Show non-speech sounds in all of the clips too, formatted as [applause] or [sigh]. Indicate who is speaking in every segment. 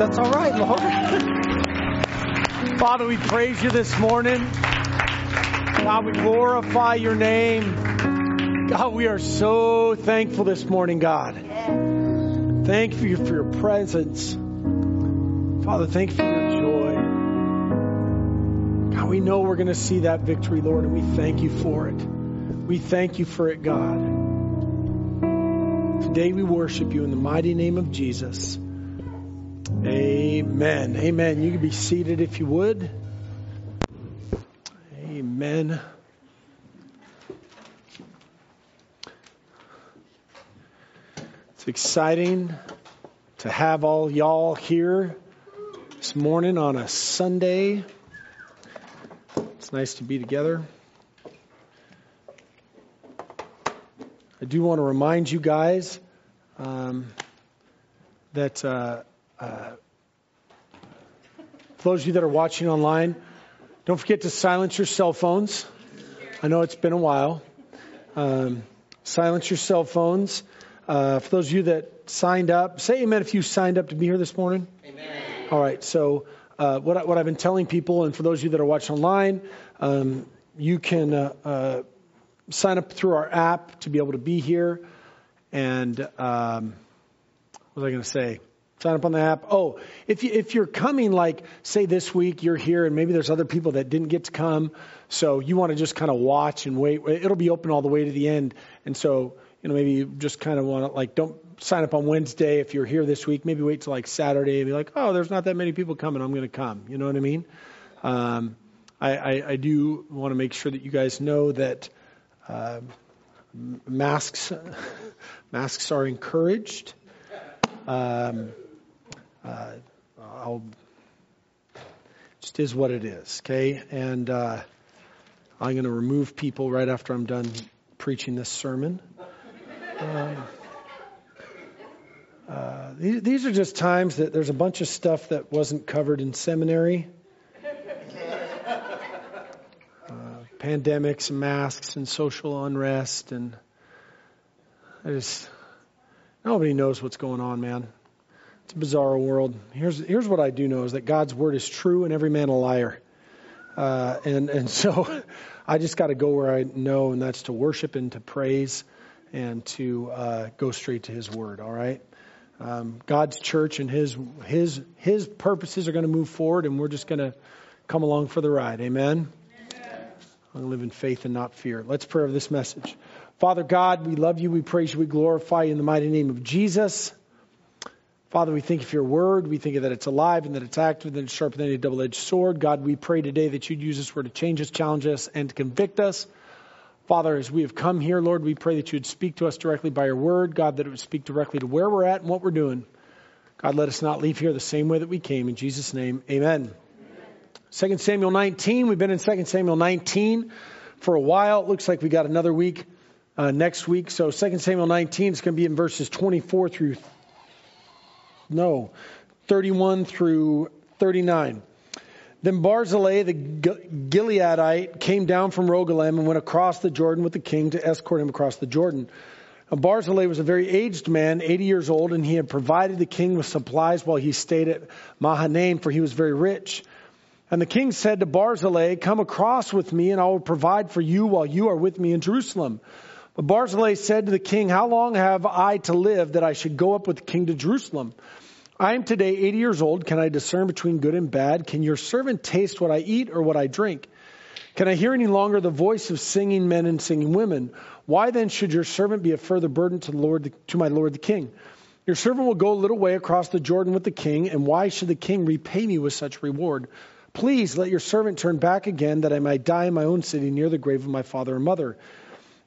Speaker 1: That's all right, Lord. Father, we praise you this morning. God, we glorify your name. God, we are so thankful this morning, God. Thank you for your presence. Father, thank you for your joy. God, we know we're going to see that victory, Lord, and we thank you for it. We thank you for it, God. Today we worship you in the mighty name of Jesus. Amen. Amen. You can be seated if you would. Amen. It's exciting to have all y'all here this morning on a Sunday. It's nice to be together. I do want to remind you guys um, that uh, uh, for those of you that are watching online, don't forget to silence your cell phones. I know it's been a while. Um, silence your cell phones. Uh, for those of you that signed up, say amen if you signed up to be here this morning.
Speaker 2: Amen.
Speaker 1: All right. So, uh, what, I, what I've been telling people, and for those of you that are watching online, um, you can uh, uh, sign up through our app to be able to be here. And um, what was I going to say? Sign up on the app. Oh, if you, if you're coming, like say this week you're here, and maybe there's other people that didn't get to come, so you want to just kind of watch and wait. It'll be open all the way to the end, and so you know maybe you just kind of want to like don't sign up on Wednesday if you're here this week. Maybe wait till like Saturday and be like, oh, there's not that many people coming. I'm going to come. You know what I mean? Um, I, I, I do want to make sure that you guys know that uh, masks [laughs] masks are encouraged. Um, uh, I'll just is what it is, okay? And uh, I'm going to remove people right after I'm done preaching this sermon. Um, uh, these, these are just times that there's a bunch of stuff that wasn't covered in seminary. Uh, pandemics, and masks, and social unrest, and I just nobody knows what's going on, man. It's a bizarre world. Here's here's what I do know is that God's word is true and every man a liar. Uh, and and [laughs] so I just got to go where I know, and that's to worship and to praise and to uh, go straight to His word. All right. Um, God's church and His His His purposes are going to move forward, and we're just going to come along for the ride. Amen. I'm going to live in faith and not fear. Let's pray over this message. Father God, we love you, we praise you, we glorify you in the mighty name of Jesus. Father, we thank you for your word. We think that it's alive and that it's active and it's sharper than any double edged sword. God, we pray today that you'd use this word to change us, challenge us, and convict us. Father, as we have come here, Lord, we pray that you would speak to us directly by your word. God, that it would speak directly to where we're at and what we're doing. God, let us not leave here the same way that we came. In Jesus' name, amen. 2 Samuel 19. We've been in 2 Samuel 19 for a while. It looks like we got another week uh, next week. So 2 Samuel 19 is going to be in verses 24 through, no, 31 through 39. Then Barzillai the Gileadite came down from Rogelim and went across the Jordan with the king to escort him across the Jordan. Now Barzillai was a very aged man, 80 years old, and he had provided the king with supplies while he stayed at Mahanaim, for he was very rich. And the king said to Barzillai, Come across with me, and I will provide for you while you are with me in Jerusalem. But Barzillai said to the king, How long have I to live that I should go up with the king to Jerusalem? I am today 80 years old. Can I discern between good and bad? Can your servant taste what I eat or what I drink? Can I hear any longer the voice of singing men and singing women? Why then should your servant be a further burden to the Lord, to my lord the king? Your servant will go a little way across the Jordan with the king, and why should the king repay me with such reward? Please let your servant turn back again, that I might die in my own city near the grave of my father and mother.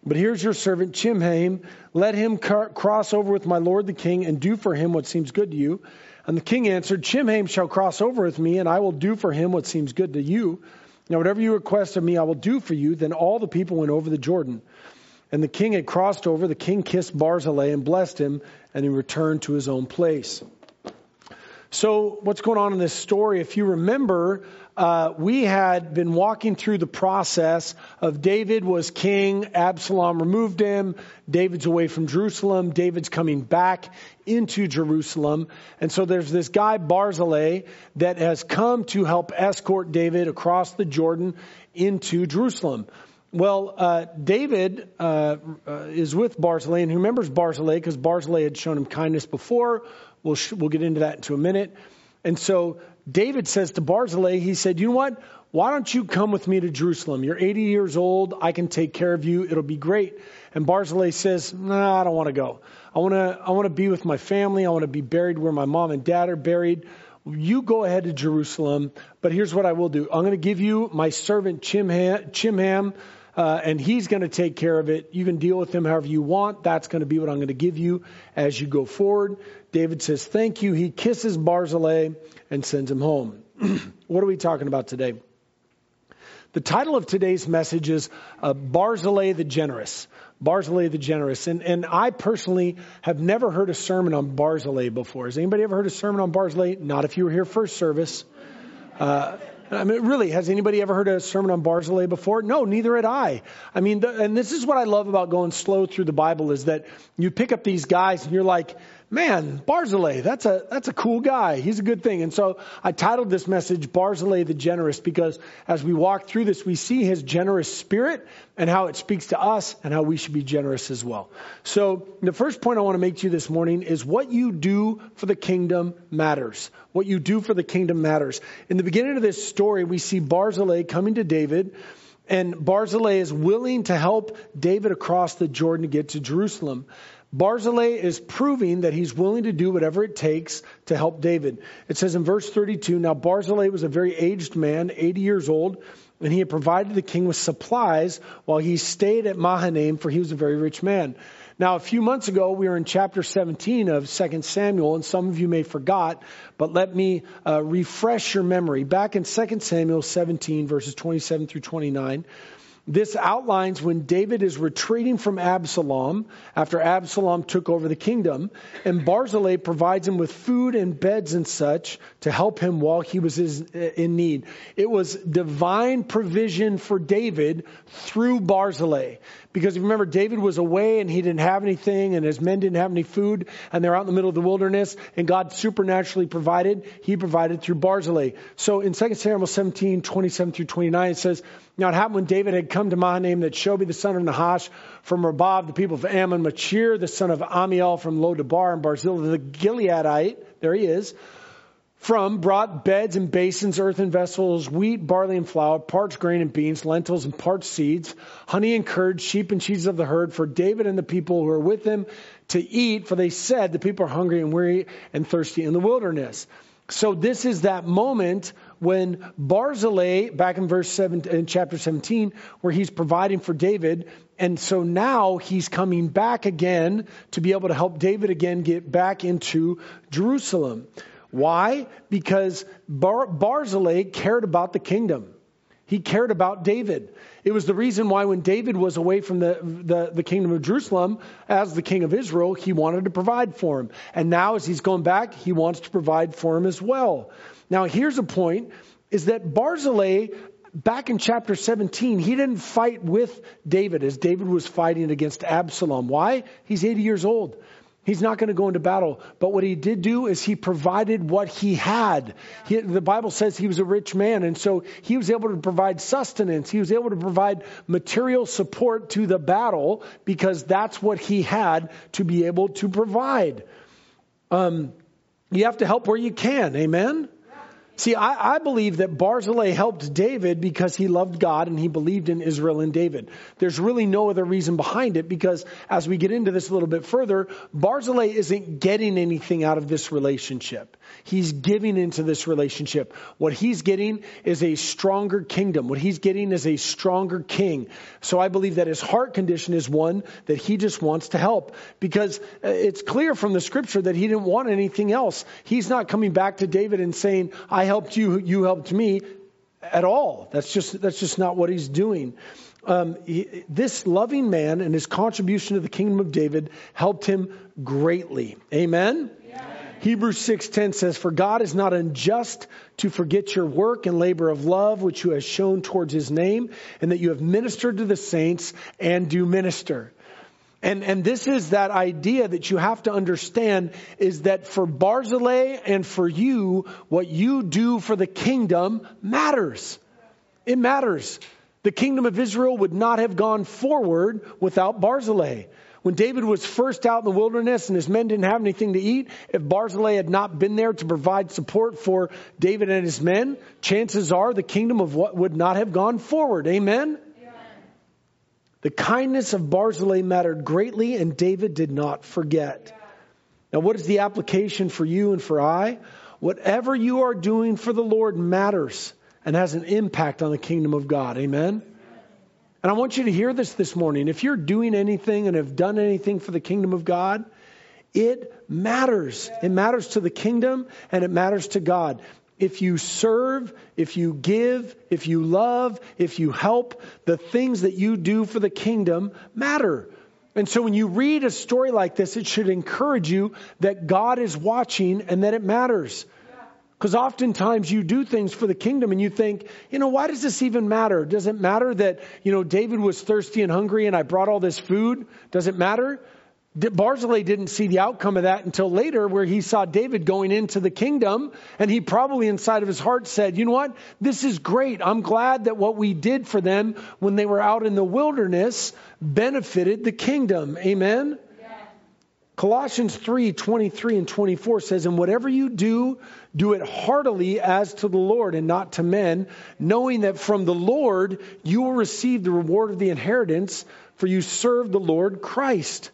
Speaker 1: But here's your servant Chimham. Let him cross over with my lord the king and do for him what seems good to you. And the king answered, Chimham shall cross over with me, and I will do for him what seems good to you. Now, whatever you request of me, I will do for you. Then all the people went over the Jordan. And the king had crossed over. The king kissed Barzillai and blessed him, and he returned to his own place. So, what's going on in this story? If you remember, uh, we had been walking through the process of David was king, Absalom removed him, David's away from Jerusalem, David's coming back into Jerusalem. And so there's this guy, Barzillai, that has come to help escort David across the Jordan into Jerusalem. Well, uh, David uh, uh, is with Barzillai, and who remembers Barzillai because Barzillai had shown him kindness before. We'll, sh- we'll get into that into a minute. And so David says to Barzillai, he said, You know what? Why don't you come with me to Jerusalem? You're 80 years old. I can take care of you. It'll be great. And Barzillai says, No, nah, I don't want to go. I want to I want to be with my family. I want to be buried where my mom and dad are buried. You go ahead to Jerusalem, but here's what I will do. I'm going to give you my servant Chimham, Chimham uh, and he's going to take care of it. You can deal with him however you want. That's going to be what I'm going to give you as you go forward. David says, Thank you. He kisses Barzillai and sends him home. [clears throat] what are we talking about today? The title of today's message is uh, Barzillai the Generous. Barzillai the Generous. And, and I personally have never heard a sermon on Barzillai before. Has anybody ever heard a sermon on Barzillai? Not if you were here first service. Uh, I mean, really, has anybody ever heard a sermon on Barzillai before? No, neither had I. I mean, the, and this is what I love about going slow through the Bible is that you pick up these guys and you're like, man, Barzillai, that's a, that's a cool guy. He's a good thing. And so I titled this message Barzillai the Generous because as we walk through this, we see his generous spirit and how it speaks to us and how we should be generous as well. So the first point I want to make to you this morning is what you do for the kingdom matters. What you do for the kingdom matters. In the beginning of this story, we see Barzillai coming to David and Barzillai is willing to help David across the Jordan to get to Jerusalem. Barzillai is proving that he's willing to do whatever it takes to help David. It says in verse 32, now Barzillai was a very aged man, 80 years old, and he had provided the king with supplies while he stayed at Mahanaim, for he was a very rich man. Now, a few months ago, we were in chapter 17 of 2 Samuel, and some of you may have forgot, but let me uh, refresh your memory. Back in 2 Samuel 17, verses 27 through 29, this outlines when David is retreating from Absalom after Absalom took over the kingdom, and Barzillai provides him with food and beds and such to help him while he was in need. It was divine provision for David through Barzillai. Because remember, David was away and he didn't have anything, and his men didn't have any food, and they're out in the middle of the wilderness, and God supernaturally provided. He provided through Barzillai. So in 2 Samuel 17, 27 through 29, it says, Now it happened when David had come to Mahanaim that Shobi the son of Nahash from Rabbah, the people of Ammon, Machir the son of Amiel from Lo-debar, and Barzillai the Gileadite, there he is, from brought beds and basins, earthen vessels, wheat, barley, and flour, parched grain and beans, lentils and parched seeds, honey and curd, sheep and cheeses of the herd for David and the people who are with him to eat, for they said the people are hungry and weary and thirsty in the wilderness. So this is that moment when Barzillai, back in verse seven, in chapter 17, where he's providing for David, and so now he's coming back again to be able to help David again get back into Jerusalem. Why? Because Bar- Barzillai cared about the kingdom. He cared about David. It was the reason why when David was away from the, the, the, kingdom of Jerusalem as the king of Israel, he wanted to provide for him. And now as he's going back, he wants to provide for him as well. Now here's a point, is that Barzillai, back in chapter 17, he didn't fight with David as David was fighting against Absalom. Why? He's 80 years old. He's not going to go into battle. But what he did do is he provided what he had. He, the Bible says he was a rich man, and so he was able to provide sustenance. He was able to provide material support to the battle because that's what he had to be able to provide. Um, you have to help where you can. Amen? See, I, I, believe that Barzillai helped David because he loved God and he believed in Israel and David. There's really no other reason behind it because as we get into this a little bit further, Barzillai isn't getting anything out of this relationship. He's giving into this relationship. What he's getting is a stronger kingdom. What he's getting is a stronger king. So I believe that his heart condition is one that he just wants to help because uh, it's clear from the scripture that he didn't want anything else. He's not coming back to David and saying, I I helped you, you helped me at all. That's just, that's just not what he's doing. Um, he, this loving man and his contribution to the kingdom of David helped him greatly. Amen? Hebrews 6:10 says, "For God is not unjust to forget your work and labor of love which you have shown towards his name, and that you have ministered to the saints and do minister." And, and this is that idea that you have to understand is that for Barzillai and for you, what you do for the kingdom matters. It matters. The kingdom of Israel would not have gone forward without Barzillai. When David was first out in the wilderness and his men didn't have anything to eat, if Barzillai had not been there to provide support for David and his men, chances are the kingdom of what would not have gone forward. Amen? The kindness of Barzillai mattered greatly, and David did not forget. Now, what is the application for you and for I? Whatever you are doing for the Lord matters and has an impact on the kingdom of God. Amen? And I want you to hear this this morning. If you're doing anything and have done anything for the kingdom of God, it matters. It matters to the kingdom and it matters to God. If you serve, if you give, if you love, if you help, the things that you do for the kingdom matter. And so when you read a story like this, it should encourage you that God is watching and that it matters. Because oftentimes you do things for the kingdom and you think, you know, why does this even matter? Does it matter that, you know, David was thirsty and hungry and I brought all this food? Does it matter? Barzillai didn't see the outcome of that until later, where he saw David going into the kingdom, and he probably inside of his heart said, You know what? This is great. I'm glad that what we did for them when they were out in the wilderness benefited the kingdom. Amen? Colossians 3 23 and 24 says, And whatever you do, do it heartily as to the Lord and not to men, knowing that from the Lord you will receive the reward of the inheritance, for you serve the Lord Christ.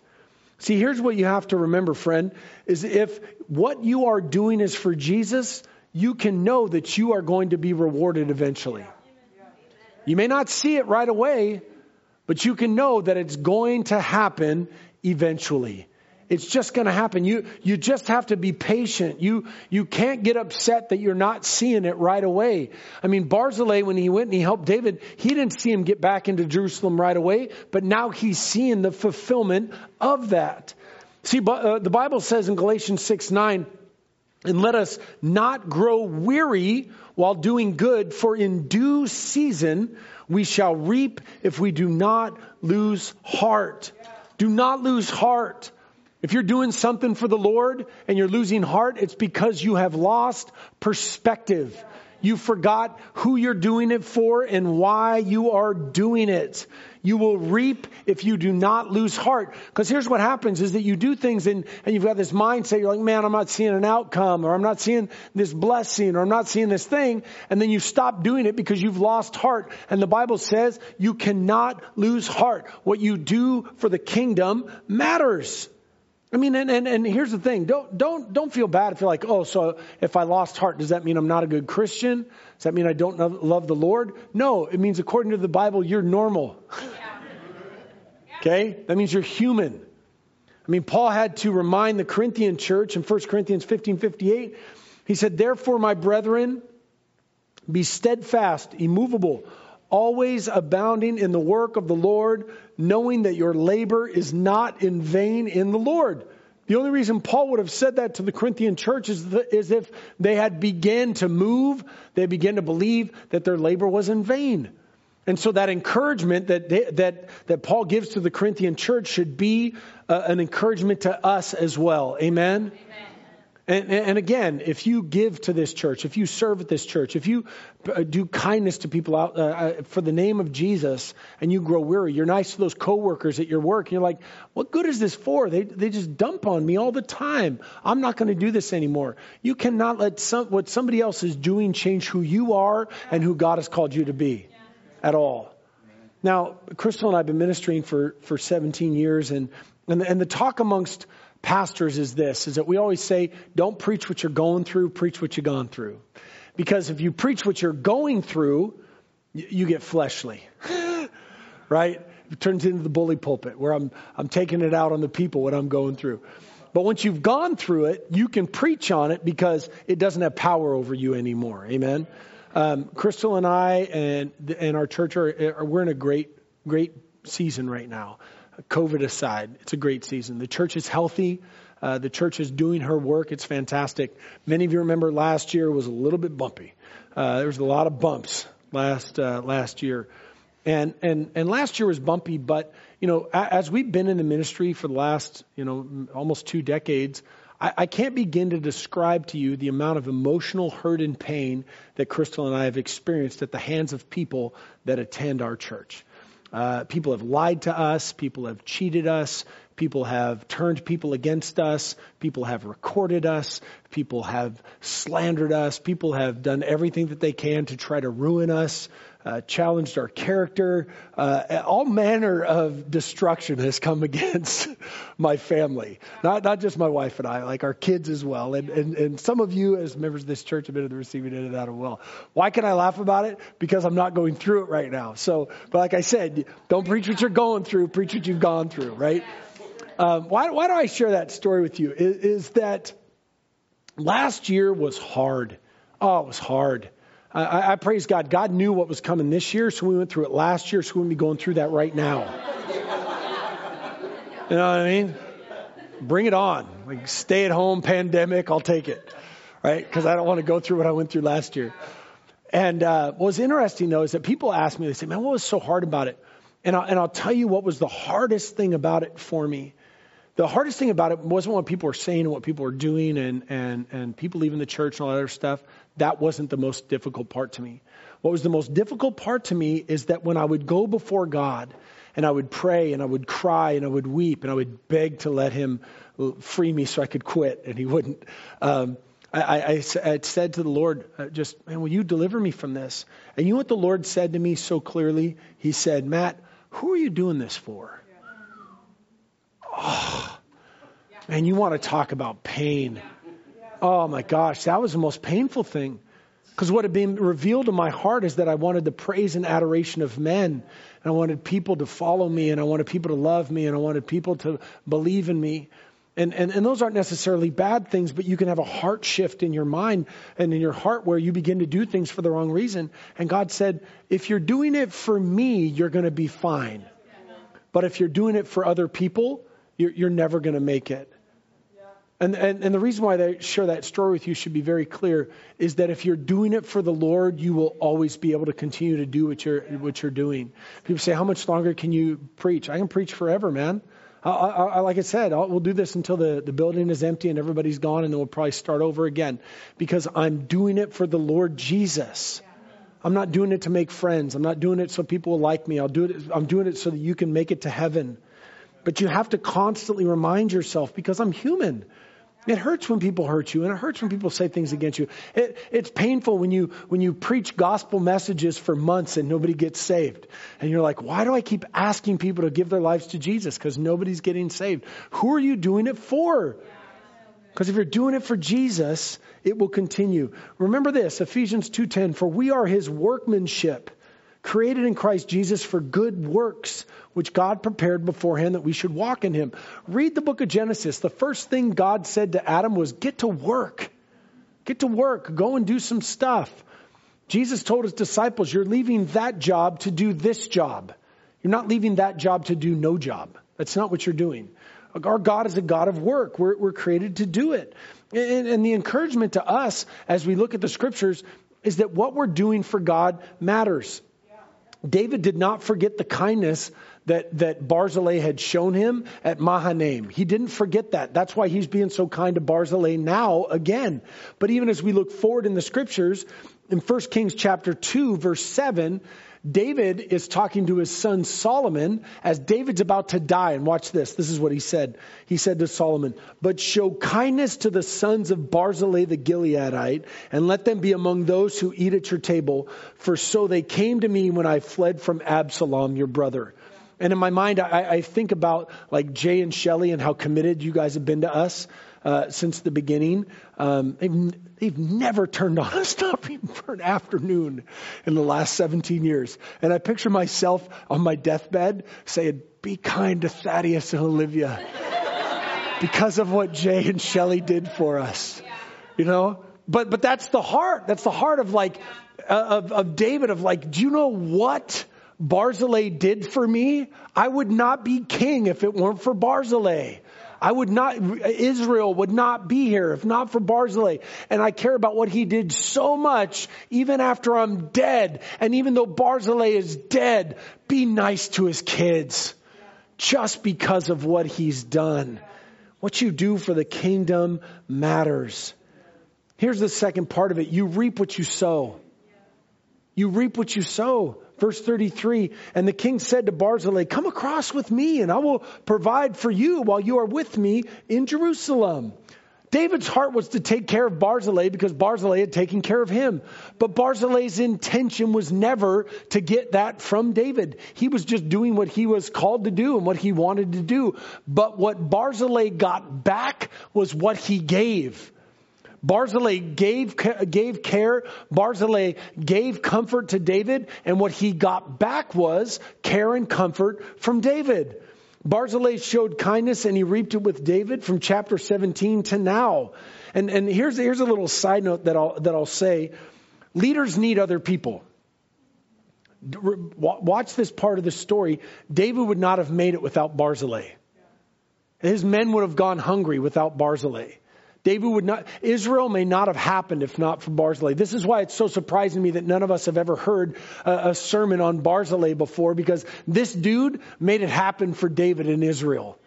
Speaker 1: See, here's what you have to remember, friend, is if what you are doing is for Jesus, you can know that you are going to be rewarded eventually. You may not see it right away, but you can know that it's going to happen eventually. It's just going to happen. You, you just have to be patient. You, you can't get upset that you're not seeing it right away. I mean, Barzillai, when he went and he helped David, he didn't see him get back into Jerusalem right away, but now he's seeing the fulfillment of that. See, uh, the Bible says in Galatians 6 9, and let us not grow weary while doing good, for in due season we shall reap if we do not lose heart. Do not lose heart. If you're doing something for the Lord and you're losing heart, it's because you have lost perspective. You forgot who you're doing it for and why you are doing it. You will reap if you do not lose heart. Because here's what happens is that you do things and, and you've got this mindset, you're like, man, I'm not seeing an outcome, or I'm not seeing this blessing, or I'm not seeing this thing. And then you stop doing it because you've lost heart. And the Bible says you cannot lose heart. What you do for the kingdom matters. I mean, and, and, and here's the thing. Don't, don't, don't feel bad if you're like, oh, so if I lost heart, does that mean I'm not a good Christian? Does that mean I don't love the Lord? No, it means according to the Bible, you're normal. [laughs] Okay? That means you're human. I mean, Paul had to remind the Corinthian church in 1 Corinthians 15 58, he said, Therefore, my brethren, be steadfast, immovable, always abounding in the work of the Lord, knowing that your labor is not in vain in the Lord. The only reason Paul would have said that to the Corinthian church is, the, is if they had began to move, they began to believe that their labor was in vain. And so that encouragement that, they, that, that Paul gives to the Corinthian church should be uh, an encouragement to us as well. Amen? And, and, again, if you give to this church, if you serve at this church, if you uh, do kindness to people out uh, uh, for the name of Jesus and you grow weary, you're nice to those coworkers at your work, and you're like, what good is this for? They, they just dump on me all the time. I'm not going to do this anymore. You cannot let some, what somebody else is doing change who you are and who God has called you to be at all. Now, Crystal and I have been ministering for, for 17 years, and, and, and the talk amongst pastors is this, is that we always say, don't preach what you're going through, preach what you've gone through. Because if you preach what you're going through, you get fleshly. [laughs] right? It turns into the bully pulpit where I'm, I'm taking it out on the people what I'm going through. But once you've gone through it, you can preach on it because it doesn't have power over you anymore. Amen. Um, Crystal and I and and our church are, are we're in a great great season right now. COVID aside, it's a great season. The church is healthy. Uh, the church is doing her work. It's fantastic. Many of you remember last year was a little bit bumpy. Uh, there was a lot of bumps last uh, last year, and and and last year was bumpy. But you know, as we've been in the ministry for the last you know almost two decades, I, I can't begin to describe to you the amount of emotional hurt and pain that Crystal and I have experienced at the hands of people that attend our church. Uh, people have lied to us. People have cheated us. People have turned people against us. People have recorded us. People have slandered us. People have done everything that they can to try to ruin us uh, challenged our character. Uh, all manner of destruction has come [laughs] against my family. Not not just my wife and I, like our kids as well. And, and, and some of you, as members of this church, have been in the receiving end of that as well. Why can I laugh about it? Because I'm not going through it right now. So, but like I said, don't preach what you're going through, preach what you've gone through, right? Um, why, why do I share that story with you? Is, is that last year was hard. Oh, it was hard. I, I, praise God. God knew what was coming this year, so we went through it last year, so we wouldn't be going through that right now. you know what I mean? Bring it on. Like stay at home pandemic, I'll take it. Right? Because I don't want to go through what I went through last year. And uh, what was interesting though is that people ask me, they say, man, what was so hard about it? And I'll, and I'll tell you what was the hardest thing about it for me. The hardest thing about it wasn't what people were saying and what people were doing and, and, and people leaving the church and all that other stuff that wasn't the most difficult part to me. What was the most difficult part to me is that when I would go before God and I would pray and I would cry and I would weep and I would beg to let Him free me so I could quit, and He wouldn't. Um, I, I, I, said to the Lord, uh, just, man, will you deliver me from this? And you know what the Lord said to me so clearly? He said, Matt, who are you doing this for? Oh, man, you want to talk about pain. Oh my gosh, that was the most painful thing. Because what had been revealed in my heart is that I wanted the praise and adoration of men. And I wanted people to follow me, and I wanted people to love me, and I wanted people to believe in me. And, and, and those aren't necessarily bad things, but you can have a heart shift in your mind and in your heart where you begin to do things for the wrong reason. And God said, if you're doing it for me, you're going to be fine. But if you're doing it for other people, you're, you're never going to make it. And, and, and the reason why I share that story with you should be very clear is that if you're doing it for the Lord, you will always be able to continue to do what you're, what you're doing. People say, How much longer can you preach? I can preach forever, man. I, I, like I said, I'll, we'll do this until the, the building is empty and everybody's gone, and then we'll probably start over again because I'm doing it for the Lord Jesus. I'm not doing it to make friends. I'm not doing it so people will like me. I'll do it. I'm doing it so that you can make it to heaven. But you have to constantly remind yourself because I'm human. It hurts when people hurt you, and it hurts when people say things against you. It, it's painful when you when you preach gospel messages for months and nobody gets saved, and you're like, why do I keep asking people to give their lives to Jesus? Because nobody's getting saved. Who are you doing it for? Because if you're doing it for Jesus, it will continue. Remember this, Ephesians 2:10, for we are his workmanship created in Christ Jesus for good works, which God prepared beforehand that we should walk in him. Read the book of Genesis. The first thing God said to Adam was, Get to work. Get to work. Go and do some stuff. Jesus told his disciples, You're leaving that job to do this job. You're not leaving that job to do no job. That's not what you're doing. Our God is a God of work. We're, we're created to do it. And, and the encouragement to us as we look at the scriptures is that what we're doing for God matters. David did not forget the kindness that, that Barzillai had shown him at Mahanaim. He didn't forget that. That's why he's being so kind to Barzillai now again. But even as we look forward in the scriptures, in 1 Kings chapter 2, verse 7, David is talking to his son Solomon as David's about to die. And watch this. This is what he said. He said to Solomon, But show kindness to the sons of Barzillai the Gileadite, and let them be among those who eat at your table, for so they came to me when I fled from Absalom, your brother. And in my mind, I, I think about like Jay and Shelly and how committed you guys have been to us uh, since the beginning. Um, they've, they've never turned on a stopping [laughs] for an afternoon in the last 17 years. And I picture myself on my deathbed saying, Be kind to Thaddeus and Olivia [laughs] because of what Jay and Shelly did for us. You know? But, but that's the heart. That's the heart of like, uh, of, of David, of like, do you know what? Barzillai did for me, I would not be king if it weren't for Barzillai. I would not, Israel would not be here if not for Barzillai. And I care about what he did so much, even after I'm dead. And even though Barzillai is dead, be nice to his kids just because of what he's done. What you do for the kingdom matters. Here's the second part of it. You reap what you sow. You reap what you sow. Verse 33, and the king said to Barzillai, come across with me and I will provide for you while you are with me in Jerusalem. David's heart was to take care of Barzillai because Barzillai had taken care of him. But Barzillai's intention was never to get that from David. He was just doing what he was called to do and what he wanted to do. But what Barzillai got back was what he gave. Barzillai gave, gave care. Barzillai gave comfort to David. And what he got back was care and comfort from David. Barzillai showed kindness and he reaped it with David from chapter 17 to now. And, and here's, here's a little side note that I'll, that I'll say. Leaders need other people. Watch this part of the story. David would not have made it without Barzillai. His men would have gone hungry without Barzillai. David would not, Israel may not have happened if not for Barzillai. This is why it's so surprising to me that none of us have ever heard a, a sermon on Barzillai before because this dude made it happen for David in Israel.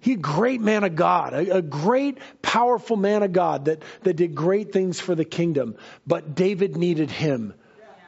Speaker 1: He a great man of God, a, a, great, powerful man of God that, that did great things for the kingdom. But David needed him.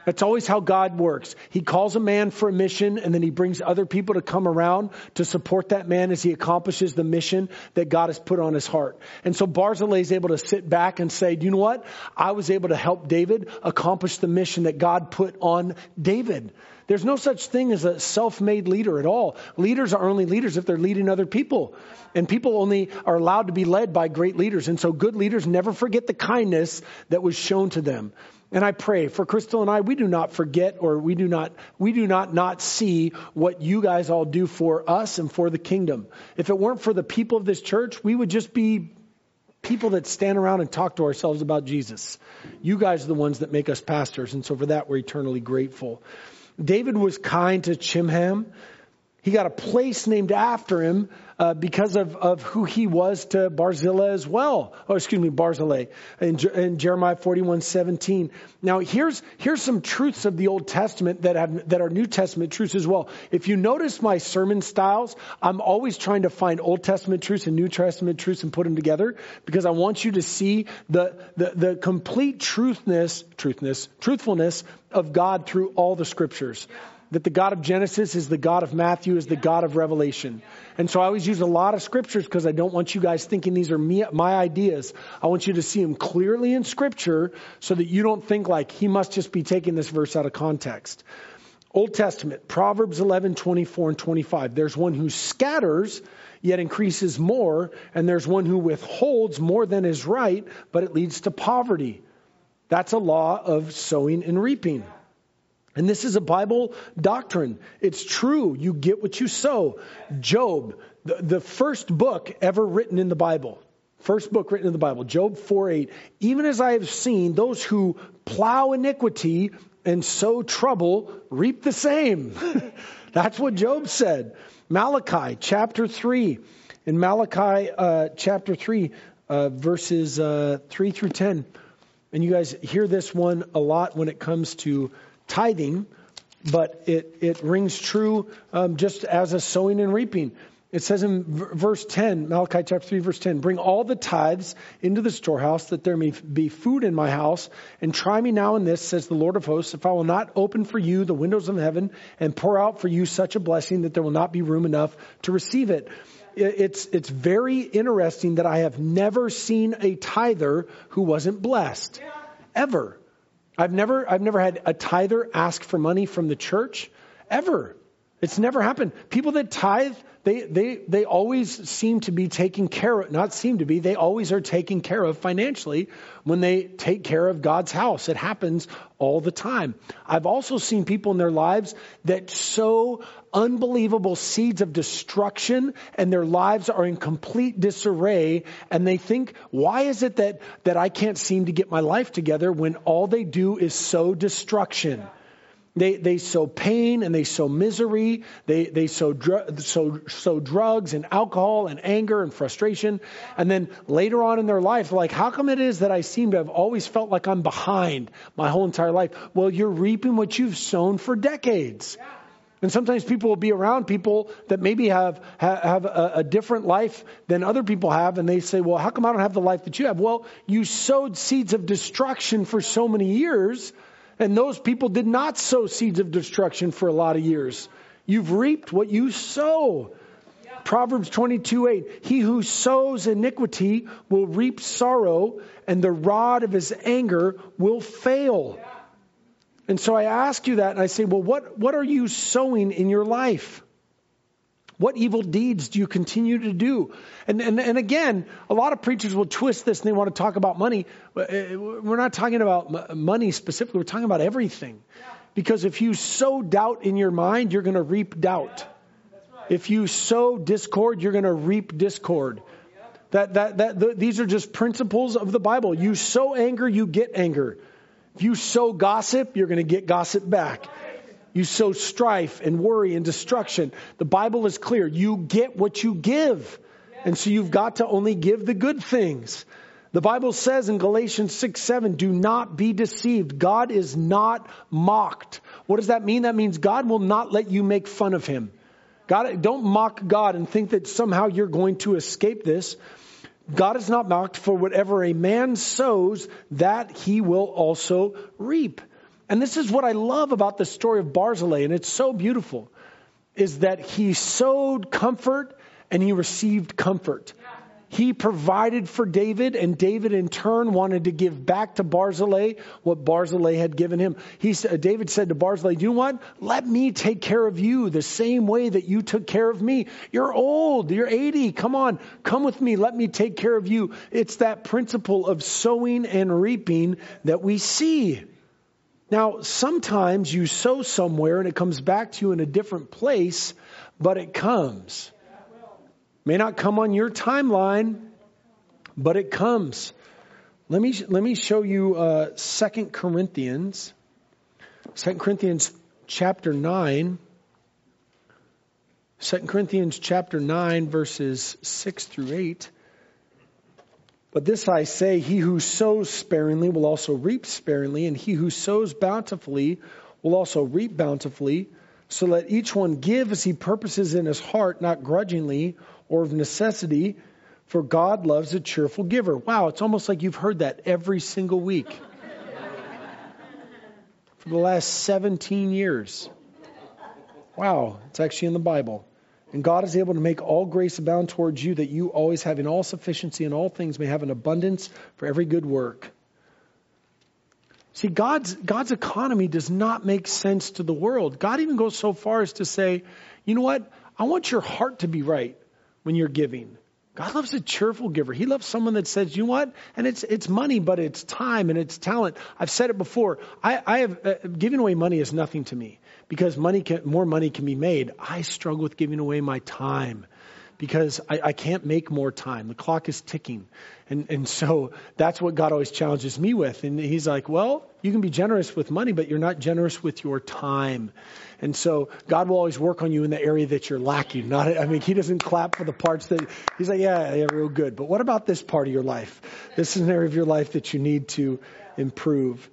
Speaker 1: That's always how God works. He calls a man for a mission and then he brings other people to come around to support that man as he accomplishes the mission that God has put on his heart. And so Barzillai is able to sit back and say, you know what? I was able to help David accomplish the mission that God put on David. There's no such thing as a self-made leader at all. Leaders are only leaders if they're leading other people. And people only are allowed to be led by great leaders. And so good leaders never forget the kindness that was shown to them. And I pray for Crystal and I, we do not forget or we do not, we do not not see what you guys all do for us and for the kingdom. If it weren't for the people of this church, we would just be people that stand around and talk to ourselves about Jesus. You guys are the ones that make us pastors. And so for that, we're eternally grateful. David was kind to Chimham. He got a place named after him uh, because of, of who he was to Barzillai as well. Oh, excuse me, Barzillai in, in Jeremiah 41, 17. Now here's, here's some truths of the Old Testament that have, that are New Testament truths as well. If you notice my sermon styles, I'm always trying to find Old Testament truths and New Testament truths and put them together because I want you to see the, the, the complete truthness, truthness, truthfulness of God through all the scriptures that the God of Genesis is the God of Matthew, is the God of Revelation. And so I always use a lot of scriptures because I don't want you guys thinking these are me, my ideas. I want you to see them clearly in scripture so that you don't think like he must just be taking this verse out of context. Old Testament, Proverbs 11, 24 and 25. There's one who scatters, yet increases more, and there's one who withholds more than is right, but it leads to poverty. That's a law of sowing and reaping. And this is a Bible doctrine. It's true. You get what you sow. Job, the, the first book ever written in the Bible. First book written in the Bible, Job 4 8. Even as I have seen, those who plow iniquity and sow trouble reap the same. [laughs] That's what Job said. Malachi chapter 3. In Malachi uh, chapter 3, uh, verses uh, 3 through 10. And you guys hear this one a lot when it comes to tithing, but it, it rings true um, just as a sowing and reaping. It says in verse 10, Malachi chapter 3, verse 10, bring all the tithes into the storehouse that there may be food in my house, and try me now in this, says the Lord of hosts, if I will not open for you the windows of heaven and pour out for you such a blessing that there will not be room enough to receive it. It's, it's very interesting that I have never seen a tither who wasn't blessed. Ever. I've never, I've never had a tither ask for money from the church, ever. It's never happened. People that tithe, they, they, they always seem to be taken care of, not seem to be, they always are taken care of financially when they take care of God's house. It happens all the time. I've also seen people in their lives that sow unbelievable seeds of destruction and their lives are in complete disarray and they think, why is it that, that I can't seem to get my life together when all they do is sow destruction? They, they sow pain and they sow misery. They, they sow, dr- sow, sow drugs and alcohol and anger and frustration. And then later on in their life, like, how come it is that I seem to have always felt like I'm behind my whole entire life? Well, you're reaping what you've sown for decades. And sometimes people will be around people that maybe have, have a, a different life than other people have, and they say, Well, how come I don't have the life that you have? Well, you sowed seeds of destruction for so many years and those people did not sow seeds of destruction for a lot of years. You've reaped what you sow. Proverbs 22 8. He who sows iniquity will reap sorrow, and the rod of his anger will fail. And so I ask you that, and I say, well, what, what are you sowing in your life? What evil deeds do you continue to do? And, and, and again, a lot of preachers will twist this and they want to talk about money. Uh, we're not talking about money specifically, we're talking about everything. Because if you sow doubt in your mind, you're going to reap doubt. If you sow discord, you're going to reap discord. That, that, that, the, these are just principles of the Bible. You sow anger, you get anger. If you sow gossip, you're going to get gossip back. You sow strife and worry and destruction. The Bible is clear. You get what you give. And so you've got to only give the good things. The Bible says in Galatians 6 7, do not be deceived. God is not mocked. What does that mean? That means God will not let you make fun of him. God, don't mock God and think that somehow you're going to escape this. God is not mocked for whatever a man sows, that he will also reap. And this is what I love about the story of Barzillai, and it's so beautiful, is that he sowed comfort and he received comfort. He provided for David, and David in turn wanted to give back to Barzillai what Barzillai had given him. He uh, David said to Barzillai, "You know what? Let me take care of you the same way that you took care of me. You're old. You're 80. Come on, come with me. Let me take care of you." It's that principle of sowing and reaping that we see. Now, sometimes you sow somewhere and it comes back to you in a different place, but it comes. May not come on your timeline, but it comes. Let me let me show you uh, 2 Corinthians, 2 Corinthians chapter 9. 2 Corinthians chapter 9, verses 6 through 8. But this I say, he who sows sparingly will also reap sparingly, and he who sows bountifully will also reap bountifully. So let each one give as he purposes in his heart, not grudgingly or of necessity, for God loves a cheerful giver. Wow, it's almost like you've heard that every single week for the last 17 years. Wow, it's actually in the Bible. And God is able to make all grace abound towards you, that you always having all sufficiency in all things may have an abundance for every good work. See, God's, God's economy does not make sense to the world. God even goes so far as to say, you know what? I want your heart to be right when you're giving. God loves a cheerful giver. He loves someone that says, you know what? And it's, it's money, but it's time and it's talent. I've said it before. I, I have, uh, giving away money is nothing to me because money can, more money can be made. I struggle with giving away my time because I, I, can't make more time. The clock is ticking. And, and so that's what God always challenges me with. And He's like, well, you can be generous with money, but you're not generous with your time. And so God will always work on you in the area that you're lacking. Not, I mean, He doesn't clap for the parts that He's like, yeah, yeah, real good. But what about this part of your life? This is an area of your life that you need to improve.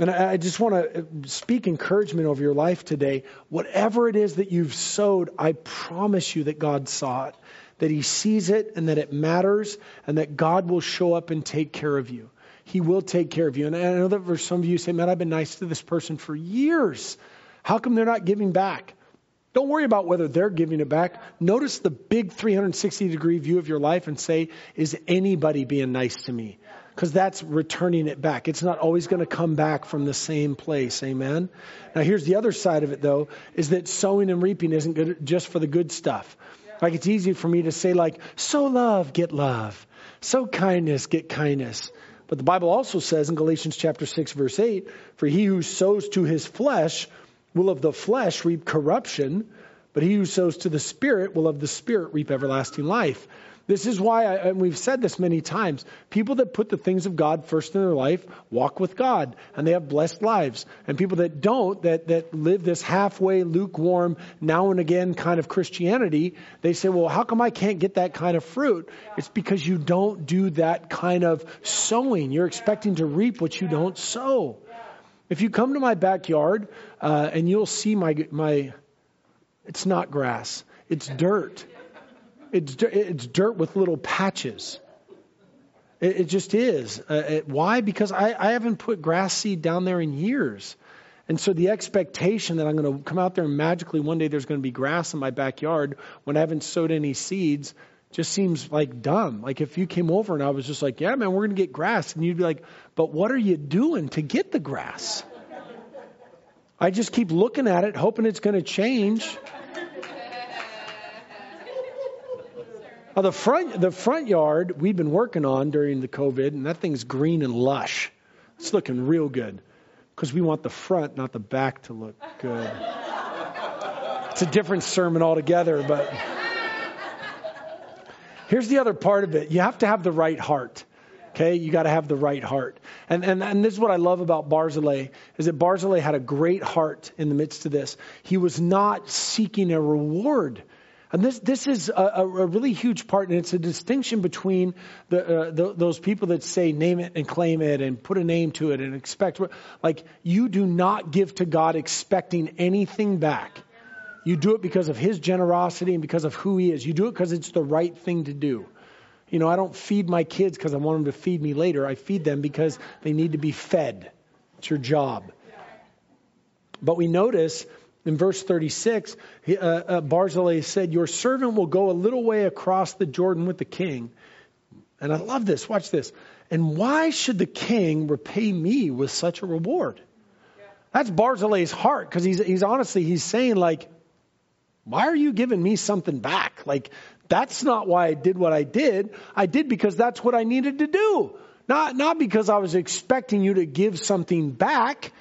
Speaker 1: And I just want to uh, speak encouragement over your life today. Whatever it is that you've sowed, I promise you that God saw it, that He sees it, and that it matters, and that God will show up and take care of you. He will take care of you. And I know that for some of you say, man, I've been nice to this person for years. How come they're not giving back? Don't worry about whether they're giving it back. Notice the big 360 degree view of your life and say, is anybody being nice to me? Because that's returning it back. It's not always going to come back from the same place. Amen. Now, here's the other side of it, though, is that sowing and reaping isn't good just for the good stuff. Like it's easy for me to say, like, sow love, get love. Sow kindness, get kindness. But the Bible also says in Galatians chapter 6, verse 8, for he who sows to his flesh will of the flesh reap corruption, But he who sows to the Spirit will of the Spirit reap everlasting life. This is why, I, and we've said this many times, people that put the things of God first in their life walk with God and they have blessed lives. And people that don't, that, that live this halfway, lukewarm, now and again kind of Christianity, they say, well, how come I can't get that kind of fruit? It's because you don't do that kind of sowing. You're expecting to reap what you don't sow. If you come to my backyard uh, and you'll see my, my, it's not grass, it's dirt. It's, it's dirt with little patches. It, it just is. Uh, it, why? Because I, I haven't put grass seed down there in years. And so the expectation that I'm going to come out there and magically one day there's going to be grass in my backyard when I haven't sowed any seeds just seems like dumb. Like if you came over and I was just like, yeah, man, we're going to get grass. And you'd be like, but what are you doing to get the grass? I just keep looking at it, hoping it's going to change. Now the front the front yard we've been working on during the COVID, and that thing's green and lush. It's looking real good because we want the front, not the back, to look good. It's a different sermon altogether, but here's the other part of it: you have to have the right heart. Okay, you got to have the right heart, and, and and this is what I love about Barzillai is that Barzillai had a great heart in the midst of this. He was not seeking a reward. And this, this is a, a, really huge part, and it's a distinction between the, uh, the, those people that say name it and claim it and put a name to it and expect. Like, you do not give to God expecting anything back. You do it because of His generosity and because of who He is. You do it because it's the right thing to do. You know, I don't feed my kids because I want them to feed me later. I feed them because they need to be fed. It's your job. But we notice in verse 36, uh, uh, Barzillai said, Your servant will go a little way across the Jordan with the king. And I love this. Watch this. And why should the king repay me with such a reward? That's Barzillai's heart because he's, he's honestly, he's saying, like, why are you giving me something back? Like, that's not why I did what I did. I did because that's what I needed to do. Not, not because I was expecting you to give something back.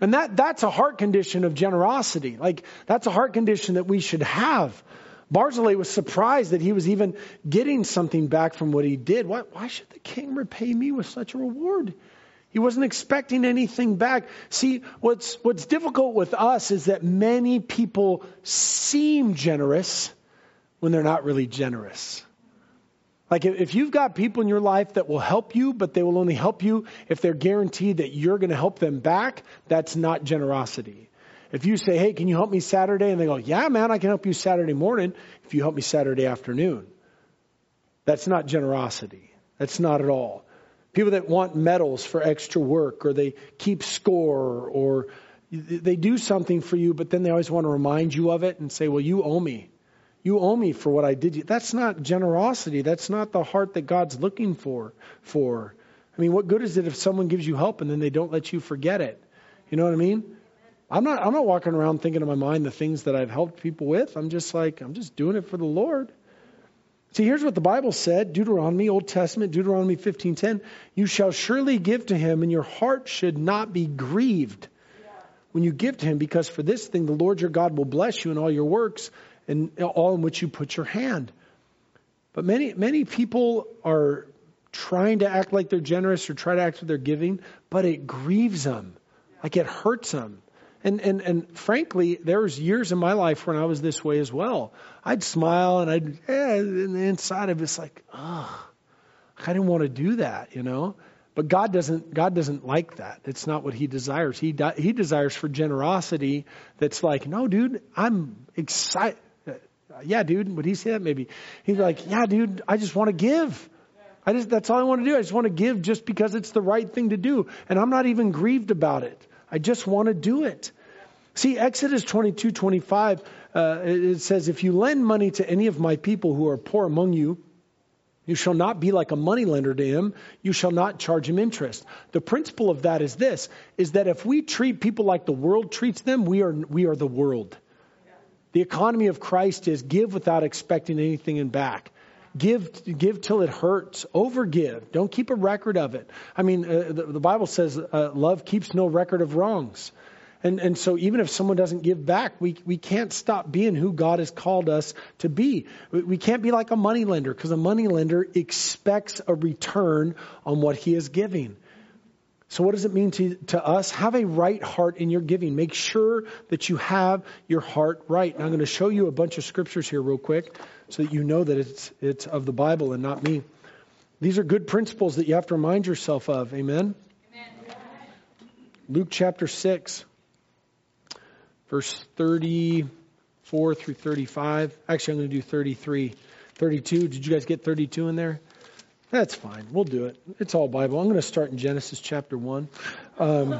Speaker 1: And that, that's a heart condition of generosity. Like, that's a heart condition that we should have. Barzillai was surprised that he was even getting something back from what he did. Why, why should the king repay me with such a reward? He wasn't expecting anything back. See, what's, what's difficult with us is that many people seem generous when they're not really generous. Like if you've got people in your life that will help you, but they will only help you if they're guaranteed that you're going to help them back, that's not generosity. If you say, hey, can you help me Saturday? And they go, yeah, man, I can help you Saturday morning if you help me Saturday afternoon. That's not generosity. That's not at all. People that want medals for extra work or they keep score or they do something for you, but then they always want to remind you of it and say, well, you owe me. You owe me for what I did. That's not generosity. That's not the heart that God's looking for. For, I mean, what good is it if someone gives you help and then they don't let you forget it? You know what I mean? I'm not. I'm not walking around thinking in my mind the things that I've helped people with. I'm just like I'm just doing it for the Lord. See, here's what the Bible said: Deuteronomy, Old Testament, Deuteronomy 15:10. You shall surely give to him, and your heart should not be grieved when you give to him, because for this thing the Lord your God will bless you in all your works and all in which you put your hand. But many, many people are trying to act like they're generous or try to act with their giving, but it grieves them. Like it hurts them. And, and, and frankly, there was years in my life when I was this way as well. I'd smile and I'd, eh, and the inside of it's like, oh, I didn't want to do that, you know? But God doesn't, God doesn't like that. It's not what He desires. He, he desires for generosity that's like, no, dude, I'm excited yeah, dude, would he say that? Maybe. He's like, yeah, dude, I just want to give. I just, that's all I want to do. I just want to give just because it's the right thing to do. And I'm not even grieved about it. I just want to do it. See, Exodus 22, 25, uh, it says, if you lend money to any of my people who are poor among you, you shall not be like a moneylender to him. You shall not charge him interest. The principle of that is this, is that if we treat people like the world treats them, we are, we are the world. The economy of Christ is give without expecting anything in back. Give, give till it hurts. Overgive. Don't keep a record of it. I mean, uh, the, the, Bible says uh, love keeps no record of wrongs. And, and so even if someone doesn't give back, we, we can't stop being who God has called us to be. We, we can't be like a money lender because a money lender expects a return on what he is giving. So, what does it mean to, to us? Have a right heart in your giving. Make sure that you have your heart right. And I'm going to show you a bunch of scriptures here, real quick, so that you know that it's, it's of the Bible and not me. These are good principles that you have to remind yourself of. Amen? Amen. Luke chapter 6, verse 34 through 35. Actually, I'm going to do 33. 32. Did you guys get 32 in there? That's fine. We'll do it. It's all Bible. I'm going to start in Genesis chapter 1. Um,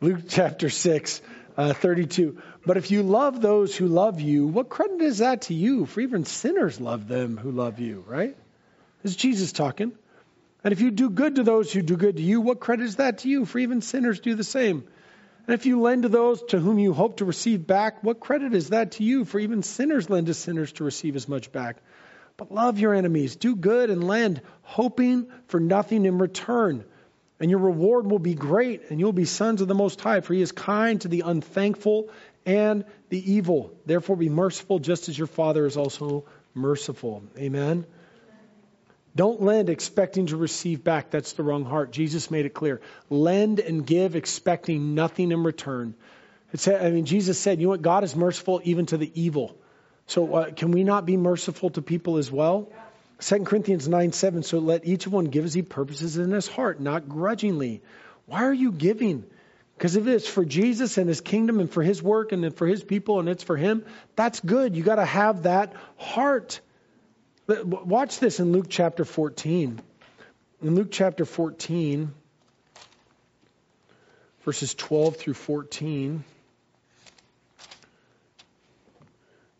Speaker 1: Luke chapter 6, uh, 32. But if you love those who love you, what credit is that to you? For even sinners love them who love you, right? This is Jesus talking. And if you do good to those who do good to you, what credit is that to you? For even sinners do the same. And if you lend to those to whom you hope to receive back, what credit is that to you? For even sinners lend to sinners to receive as much back. But love your enemies, do good and lend, hoping for nothing in return. And your reward will be great, and you'll be sons of the Most High, for He is kind to the unthankful and the evil. Therefore, be merciful, just as your Father is also merciful. Amen. Don't lend expecting to receive back. That's the wrong heart. Jesus made it clear. Lend and give expecting nothing in return. It's, I mean, Jesus said, you know what? God is merciful even to the evil. So uh, can we not be merciful to people as well? 2 Corinthians 9 7. So let each one give as he purposes in his heart, not grudgingly. Why are you giving? Because if it's for Jesus and his kingdom and for his work and for his people and it's for him, that's good. You got to have that heart. Watch this in Luke chapter 14. In Luke chapter 14, verses 12 through 14,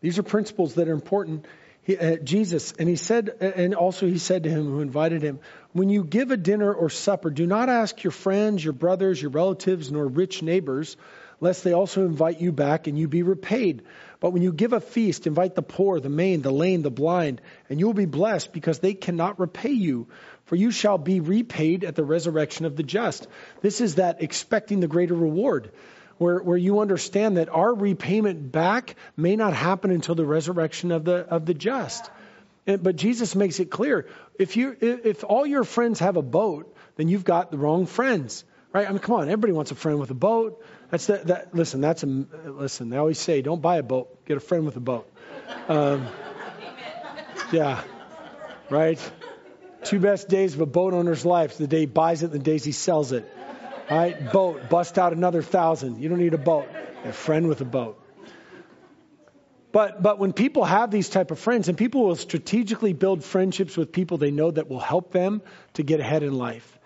Speaker 1: these are principles that are important. He, uh, Jesus, and he said, and also he said to him who invited him, when you give a dinner or supper, do not ask your friends, your brothers, your relatives, nor rich neighbors, lest they also invite you back and you be repaid. But when you give a feast, invite the poor, the maimed, the lame, the blind, and you will be blessed because they cannot repay you. For you shall be repaid at the resurrection of the just. This is that expecting the greater reward, where, where you understand that our repayment back may not happen until the resurrection of the, of the just. But Jesus makes it clear if, you, if all your friends have a boat, then you've got the wrong friends. Right? I mean, come on, everybody wants a friend with a boat. That's that. that listen, that's a listen. They always say, don't buy a boat, get a friend with a boat. Um, yeah, right. Two best days of a boat owner's life: the day he buys it, and the days he sells it. All right, boat, bust out another thousand. You don't need a boat. A friend with a boat. But but when people have these type of friends, and people will strategically build friendships with people they know that will help them to get ahead in life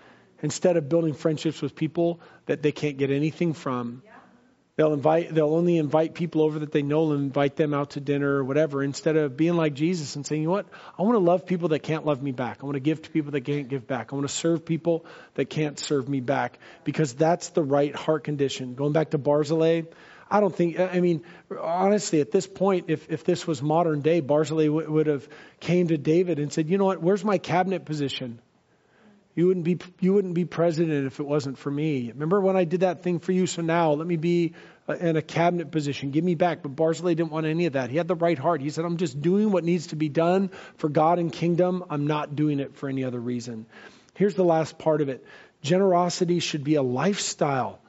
Speaker 1: instead of building friendships with people that they can't get anything from. They'll invite they'll only invite people over that they know and invite them out to dinner or whatever, instead of being like Jesus and saying, you know what, I want to love people that can't love me back. I want to give to people that can't give back. I want to serve people that can't serve me back. Because that's the right heart condition. Going back to Barzillai, I don't think, I mean, honestly, at this point, if, if this was modern day, Barzillai w- would have came to David and said, you know what, where's my cabinet position? You wouldn't be you wouldn't be president if it wasn't for me. Remember when I did that thing for you? So now let me be uh, in a cabinet position. Give me back. But Barzillai didn't want any of that. He had the right heart. He said, "I'm just doing what needs to be done for God and kingdom. I'm not doing it for any other reason." Here's the last part of it. Generosity should be a lifestyle.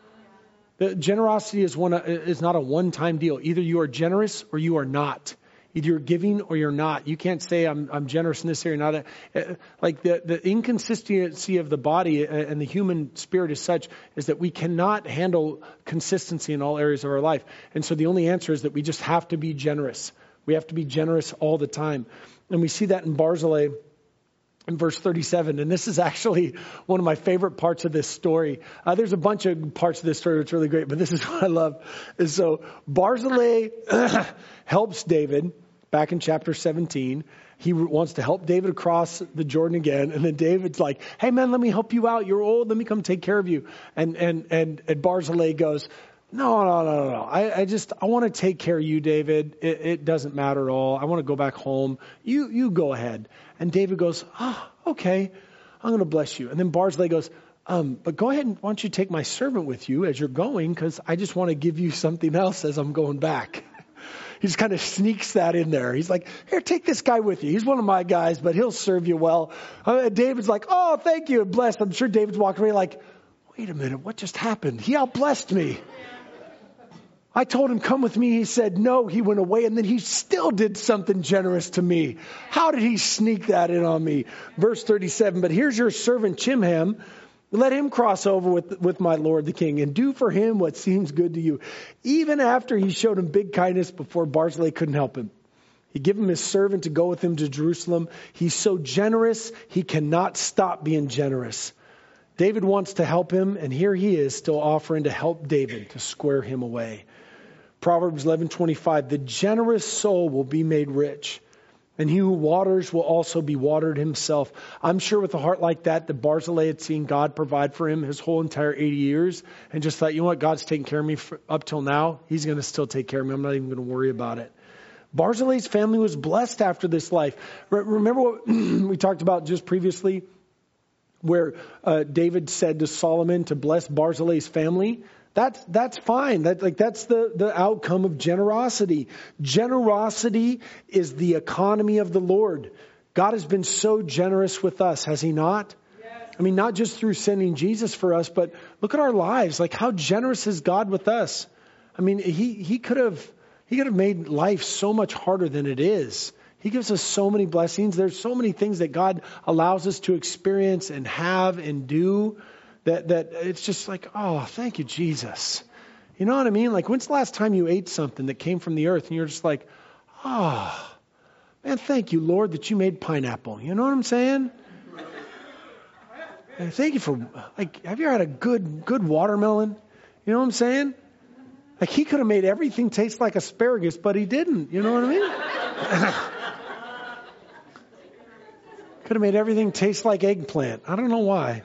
Speaker 1: The generosity is one is not a one-time deal. Either you are generous or you are not. Either you're giving or you're not. You can't say I'm, I'm generous in this area, not uh, like the, the inconsistency of the body and the human spirit is such is that we cannot handle consistency in all areas of our life. And so the only answer is that we just have to be generous. We have to be generous all the time. And we see that in Barzillai in verse 37. And this is actually one of my favorite parts of this story. Uh, there's a bunch of parts of this story are really great, but this is [laughs] what I love. Is so Barzillai [clears throat] helps David back in chapter 17. He wants to help David across the Jordan again. And then David's like, hey man, let me help you out. You're old. Let me come take care of you. And, and, and, and Barzillai goes, no, no, no, no, no. I, I just, I want to take care of you, David. It, it doesn't matter at all. I want to go back home. You, you go ahead. And David goes, oh, okay. I'm going to bless you. And then Barzillai goes, um, but go ahead and why don't you take my servant with you as you're going because I just want to give you something else as I'm going back. He just kind of sneaks that in there. He's like, here, take this guy with you. He's one of my guys, but he'll serve you well. Uh, David's like, oh, thank you, And blessed. I'm sure David's walking away like, wait a minute, what just happened? He outblessed me. I told him, come with me. He said, no. He went away and then he still did something generous to me. How did he sneak that in on me? Verse 37, but here's your servant Chimham. Let him cross over with, with my Lord the King and do for him what seems good to you. Even after he showed him big kindness before Barzillai couldn't help him. He gave him his servant to go with him to Jerusalem. He's so generous, he cannot stop being generous. David wants to help him, and here he is still offering to help David to square him away. Proverbs 11:25 The generous soul will be made rich and he who waters will also be watered himself. I'm sure with a heart like that, that Barzillai had seen God provide for him his whole entire 80 years and just thought, you know what, God's taking care of me up till now. He's going to still take care of me. I'm not even going to worry about it. Barzillai's family was blessed after this life. Remember what [clears throat] we talked about just previously, where uh, David said to Solomon to bless Barzillai's family? That's, that's fine. That, like, that's the, the outcome of generosity. Generosity is the economy of the Lord. God has been so generous with us, has He not? Yes. I mean, not just through sending Jesus for us, but look at our lives. Like, how generous is God with us? I mean, He, he could have, He could have made life so much harder than it is. He gives us so many blessings. There's so many things that God allows us to experience and have and do that, that it's just like, oh, thank you, Jesus. You know what I mean? Like, when's the last time you ate something that came from the earth and you're just like, oh, man, thank you, Lord, that you made pineapple. You know what I'm saying? Thank you for, like, have you ever had a good, good watermelon? You know what I'm saying? Like, he could have made everything taste like asparagus, but he didn't. You know what I mean? [laughs] could have made everything taste like eggplant. I don't know why.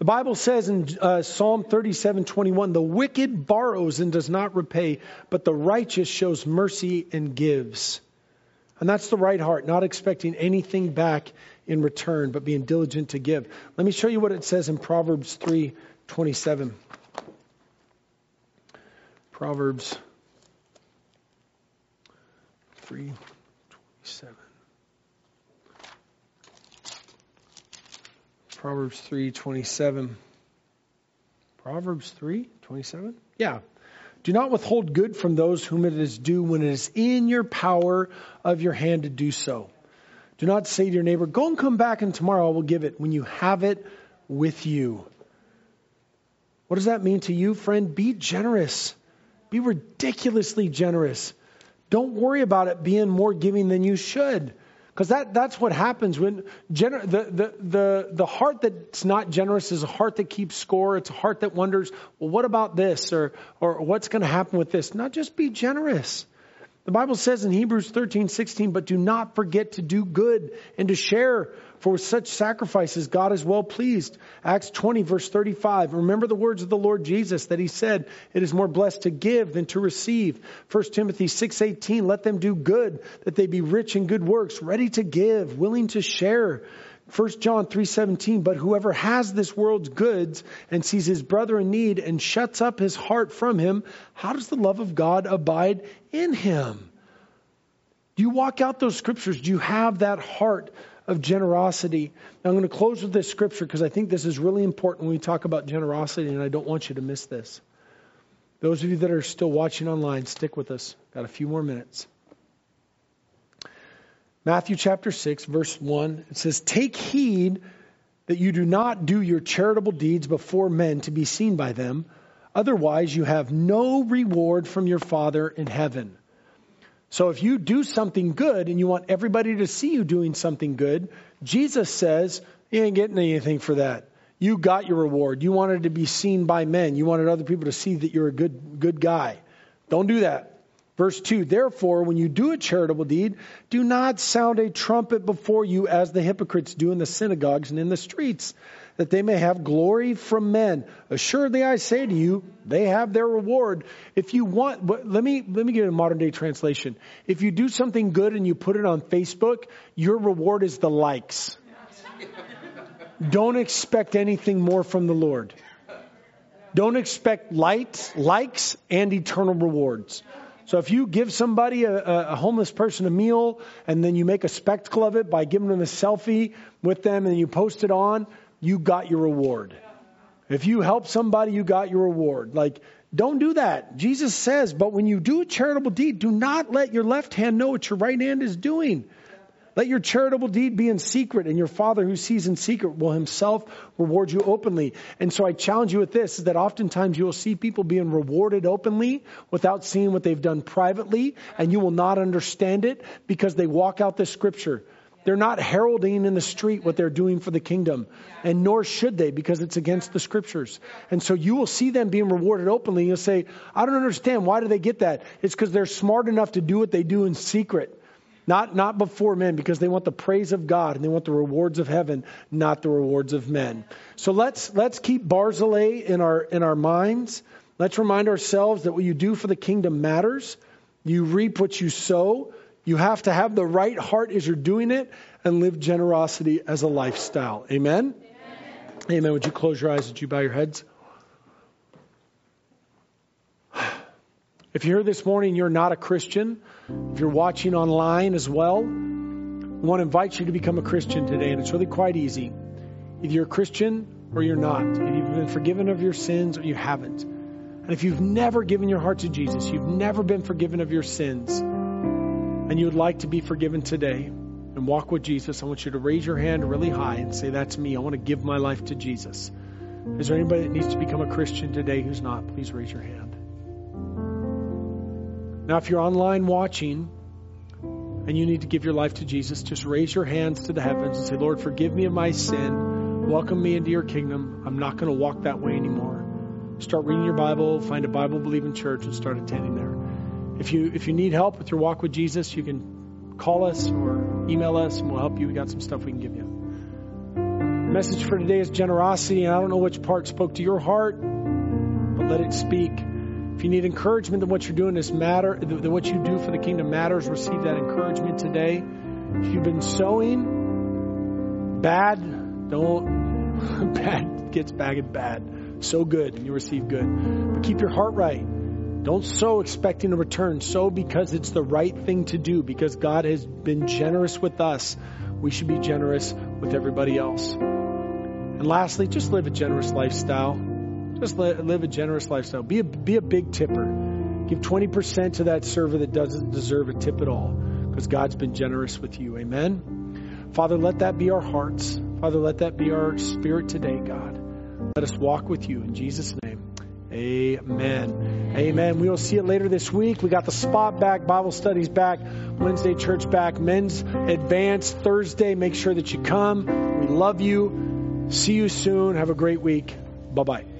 Speaker 1: The Bible says in uh, Psalm 37:21, "The wicked borrows and does not repay, but the righteous shows mercy and gives." And that's the right heart, not expecting anything back in return, but being diligent to give. Let me show you what it says in Proverbs 3:27. Proverbs 3:27. Proverbs 3:27. Proverbs 3:27? Yeah. Do not withhold good from those whom it is due when it is in your power of your hand to do so. Do not say to your neighbor, Go and come back, and tomorrow I will give it when you have it with you. What does that mean to you, friend? Be generous. Be ridiculously generous. Don't worry about it being more giving than you should. Because that, that's what happens when gener- the, the, the, the heart that's not generous is a heart that keeps score. It's a heart that wonders, well, what about this? Or, or what's going to happen with this? Not just be generous. The Bible says in Hebrews 13, 16, but do not forget to do good and to share for with such sacrifices, God is well pleased. Acts 20, verse 35. Remember the words of the Lord Jesus that he said, It is more blessed to give than to receive. 1 Timothy 6, 18. Let them do good, that they be rich in good works, ready to give, willing to share. 1 John 3:17 but whoever has this world's goods and sees his brother in need and shuts up his heart from him how does the love of God abide in him do you walk out those scriptures do you have that heart of generosity. Now, I'm going to close with this scripture because I think this is really important when we talk about generosity, and I don't want you to miss this. Those of you that are still watching online, stick with us. Got a few more minutes. Matthew chapter 6, verse 1, it says, Take heed that you do not do your charitable deeds before men to be seen by them. Otherwise, you have no reward from your Father in heaven. So if you do something good and you want everybody to see you doing something good, Jesus says, you ain't getting anything for that. You got your reward. You wanted to be seen by men. You wanted other people to see that you're a good, good guy. Don't do that. Verse 2 Therefore, when you do a charitable deed, do not sound a trumpet before you as the hypocrites do in the synagogues and in the streets that they may have glory from men. Assuredly, I say to you, they have their reward. If you want, let me, let me give you a modern day translation. If you do something good and you put it on Facebook, your reward is the likes. don't expect anything more from the Lord. Don't expect lights, likes and eternal rewards. So if you give somebody a, a, homeless person a meal and then you make a spectacle of it by giving them a selfie with them and you post it on, you got your reward. If you help somebody, you got your reward. Like, don't do that. Jesus says, but when you do a charitable deed, do not let your left hand know what your right hand is doing. Let your charitable deed be in secret, and your Father who sees in secret will himself reward you openly. And so I challenge you with this is that oftentimes you will see people being rewarded openly without seeing what they've done privately, and you will not understand it because they walk out this scripture. They're not heralding in the street what they're doing for the kingdom, and nor should they because it's against the scriptures. And so you will see them being rewarded openly. You'll say, I don't understand. Why do they get that? It's because they're smart enough to do what they do in secret. Not, not before men, because they want the praise of God and they want the rewards of heaven, not the rewards of men. So let's, let's keep Barzillai in our, in our minds. Let's remind ourselves that what you do for the kingdom matters. You reap what you sow. You have to have the right heart as you're doing it and live generosity as a lifestyle. Amen? Amen. Amen. Would you close your eyes? Would you bow your heads? If you're here this morning, you're not a Christian. If you're watching online as well, I want to invite you to become a Christian today, and it's really quite easy. Either you're a Christian or you're not. If you've been forgiven of your sins or you haven't. And if you've never given your heart to Jesus, you've never been forgiven of your sins, and you would like to be forgiven today and walk with Jesus, I want you to raise your hand really high and say, That's me. I want to give my life to Jesus. Is there anybody that needs to become a Christian today who's not? Please raise your hand. Now, if you're online watching and you need to give your life to Jesus, just raise your hands to the heavens and say, Lord, forgive me of my sin. Welcome me into your kingdom. I'm not going to walk that way anymore. Start reading your Bible, find a Bible believing church, and start attending there. If you if you need help with your walk with Jesus, you can call us or email us and we'll help you. We got some stuff we can give you. Message for today is generosity, and I don't know which part spoke to your heart, but let it speak. If you need encouragement that what you're doing is matter, that what you do for the kingdom matters, receive that encouragement today. If you've been sowing bad, don't, [laughs] bad gets at bad. Sow good and you receive good. But keep your heart right. Don't sow expecting a return. Sow because it's the right thing to do, because God has been generous with us. We should be generous with everybody else. And lastly, just live a generous lifestyle. Just live a generous lifestyle. Be a, be a big tipper. Give 20% to that server that doesn't deserve a tip at all because God's been generous with you. Amen. Father, let that be our hearts. Father, let that be our spirit today, God. Let us walk with you in Jesus' name. Amen. Amen. We will see it later this week. We got the spot back, Bible studies back, Wednesday church back, men's advance Thursday. Make sure that you come. We love you. See you soon. Have a great week. Bye bye.